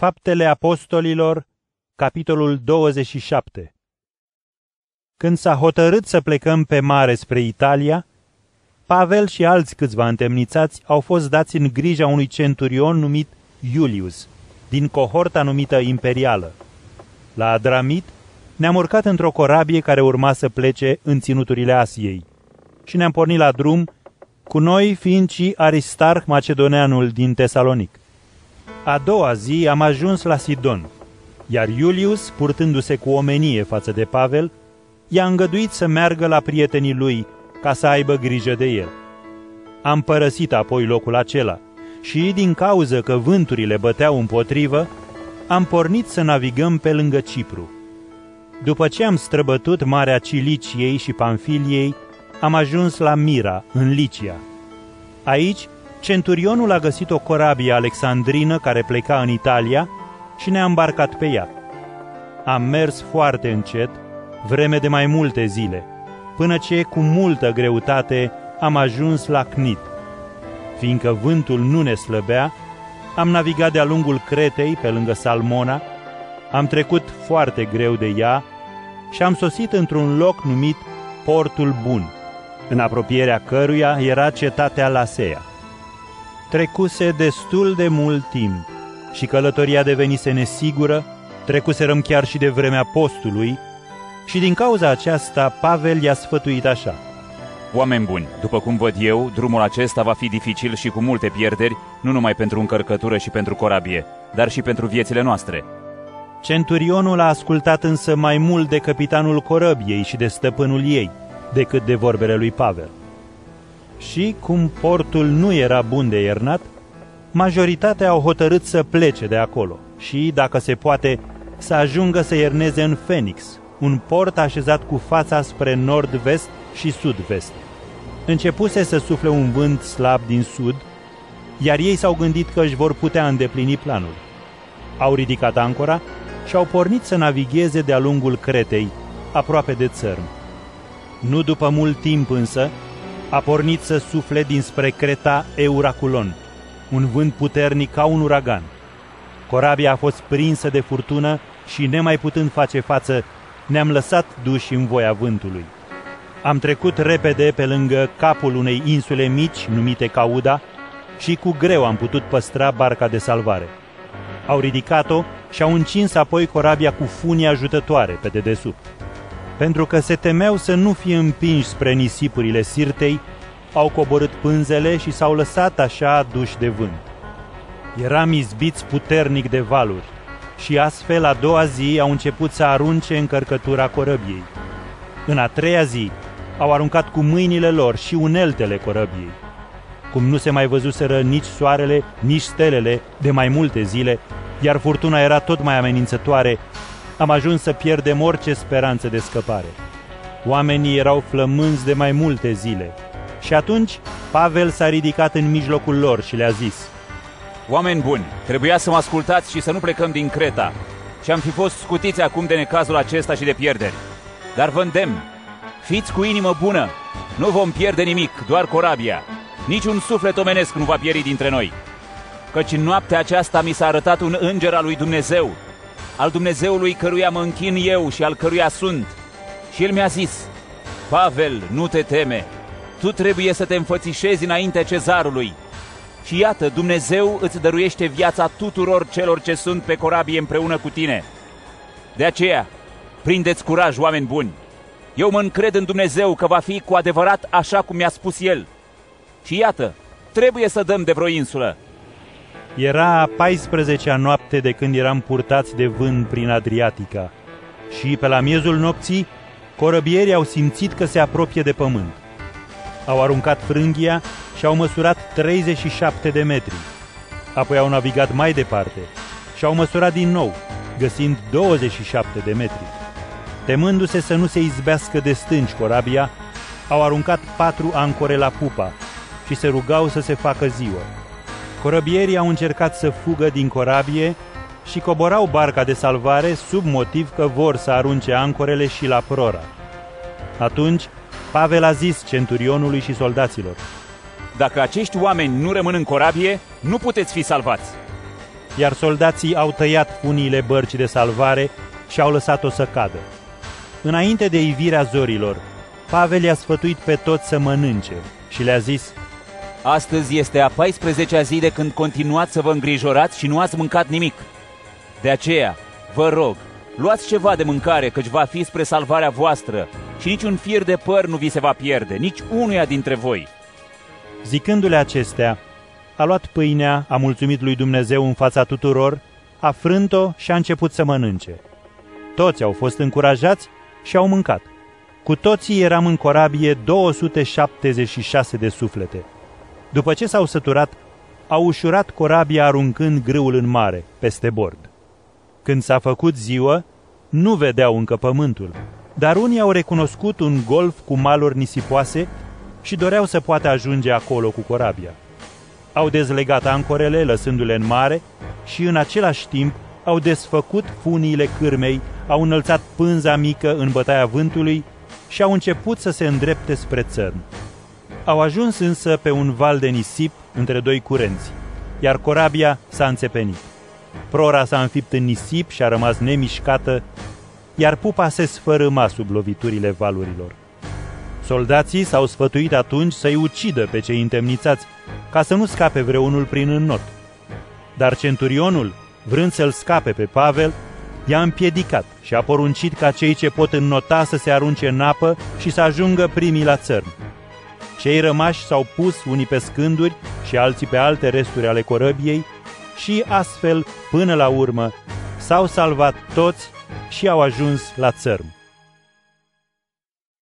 Faptele Apostolilor, capitolul 27 Când s-a hotărât să plecăm pe mare spre Italia, Pavel și alți câțiva întemnițați au fost dați în grija unui centurion numit Iulius, din cohorta numită imperială. La Adramit ne-am urcat într-o corabie care urma să plece în ținuturile Asiei și ne-am pornit la drum, cu noi fiind și Aristarh Macedoneanul din Tesalonic. A doua zi am ajuns la Sidon, iar Iulius, purtându-se cu omenie față de Pavel, i-a îngăduit să meargă la prietenii lui ca să aibă grijă de el. Am părăsit apoi locul acela și, din cauză că vânturile băteau împotrivă, am pornit să navigăm pe lângă Cipru. După ce am străbătut Marea Ciliciei și Pamfiliei, am ajuns la Mira, în Licia. Aici centurionul a găsit o corabie alexandrină care pleca în Italia și ne-a îmbarcat pe ea. Am mers foarte încet, vreme de mai multe zile, până ce, cu multă greutate, am ajuns la Cnit. Fiindcă vântul nu ne slăbea, am navigat de-a lungul Cretei, pe lângă Salmona, am trecut foarte greu de ea și am sosit într-un loc numit Portul Bun, în apropierea căruia era cetatea Lasea. Trecuse destul de mult timp și călătoria devenise nesigură, trecuserăm chiar și de vremea postului, și din cauza aceasta Pavel i-a sfătuit așa. Oameni buni, după cum văd eu, drumul acesta va fi dificil și cu multe pierderi, nu numai pentru încărcătură și pentru corabie, dar și pentru viețile noastre. Centurionul a ascultat însă mai mult de capitanul corăbiei și de stăpânul ei, decât de vorbele lui Pavel și, cum portul nu era bun de iernat, majoritatea au hotărât să plece de acolo și, dacă se poate, să ajungă să ierneze în Phoenix, un port așezat cu fața spre nord-vest și sud-vest. Începuse să sufle un vânt slab din sud, iar ei s-au gândit că își vor putea îndeplini planul. Au ridicat ancora și au pornit să navigheze de-a lungul Cretei, aproape de țărm. Nu după mult timp însă, a pornit să sufle dinspre Creta Euraculon, un vânt puternic ca un uragan. Corabia a fost prinsă de furtună și, nemai putând face față, ne-am lăsat duși în voia vântului. Am trecut repede pe lângă capul unei insule mici, numite Cauda, și cu greu am putut păstra barca de salvare. Au ridicat-o și au încins apoi corabia cu funii ajutătoare pe dedesubt pentru că se temeau să nu fie împinși spre nisipurile sirtei, au coborât pânzele și s-au lăsat așa duși de vânt. Eram izbiți puternic de valuri și astfel a doua zi au început să arunce încărcătura corăbiei. În a treia zi au aruncat cu mâinile lor și uneltele corăbiei. Cum nu se mai văzuseră nici soarele, nici stelele de mai multe zile, iar furtuna era tot mai amenințătoare, am ajuns să pierdem orice speranță de scăpare. Oamenii erau flămânzi de mai multe zile. Și atunci Pavel s-a ridicat în mijlocul lor și le-a zis, Oameni buni, trebuia să mă ascultați și să nu plecăm din Creta. Și am fi fost scutiți acum de necazul acesta și de pierderi. Dar vă îndemn, fiți cu inimă bună, nu vom pierde nimic, doar corabia. Niciun suflet omenesc nu va pieri dintre noi. Căci în noaptea aceasta mi s-a arătat un înger al lui Dumnezeu, al Dumnezeului căruia mă închin eu și al căruia sunt. Și el mi-a zis, Pavel, nu te teme, tu trebuie să te înfățișezi înaintea cezarului. Și iată, Dumnezeu îți dăruiește viața tuturor celor ce sunt pe corabie împreună cu tine. De aceea, prindeți curaj, oameni buni! Eu mă încred în Dumnezeu că va fi cu adevărat așa cum mi-a spus El. Și iată, trebuie să dăm de vreo insulă, era a 14-a noapte de când eram purtați de vânt prin Adriatica și pe la miezul nopții corăbierii au simțit că se apropie de pământ. Au aruncat frânghia și au măsurat 37 de metri. Apoi au navigat mai departe și au măsurat din nou, găsind 27 de metri. Temându-se să nu se izbească de stânci corabia, au aruncat patru ancore la pupa și se rugau să se facă ziua. Corăbierii au încercat să fugă din corabie și coborau barca de salvare sub motiv că vor să arunce ancorele și la prora. Atunci, Pavel a zis centurionului și soldaților, Dacă acești oameni nu rămân în corabie, nu puteți fi salvați. iar soldații au tăiat funiile bărcii de salvare și au lăsat-o să cadă. Înainte de ivirea zorilor, Pavel i-a sfătuit pe toți să mănânce și le-a zis, Astăzi este a 14-a zi de când continuați să vă îngrijorați și nu ați mâncat nimic. De aceea, vă rog, luați ceva de mâncare, căci va fi spre salvarea voastră și niciun fir de păr nu vi se va pierde, nici unuia dintre voi. Zicându-le acestea, a luat pâinea, a mulțumit lui Dumnezeu în fața tuturor, a frânt-o și a început să mănânce. Toți au fost încurajați și au mâncat. Cu toții eram în corabie 276 de suflete. După ce s-au săturat, au ușurat corabia aruncând grâul în mare, peste bord. Când s-a făcut ziua, nu vedeau încă pământul, dar unii au recunoscut un golf cu maluri nisipoase și doreau să poată ajunge acolo cu corabia. Au dezlegat ancorele, lăsându-le în mare, și în același timp au desfăcut funiile cârmei, au înălțat pânza mică în bătaia vântului și au început să se îndrepte spre țărm. Au ajuns însă pe un val de nisip între doi curenți, iar corabia s-a înțepenit. Prora s-a înfipt în nisip și a rămas nemișcată, iar pupa se sfărâma sub loviturile valurilor. Soldații s-au sfătuit atunci să-i ucidă pe cei întemnițați, ca să nu scape vreunul prin înnot. Dar centurionul, vrând să-l scape pe Pavel, i-a împiedicat și a poruncit ca cei ce pot înnota să se arunce în apă și să ajungă primii la țărm. Cei rămași s-au pus unii pe scânduri și alții pe alte resturi ale corăbiei și astfel, până la urmă, s-au salvat toți și au ajuns la țărm.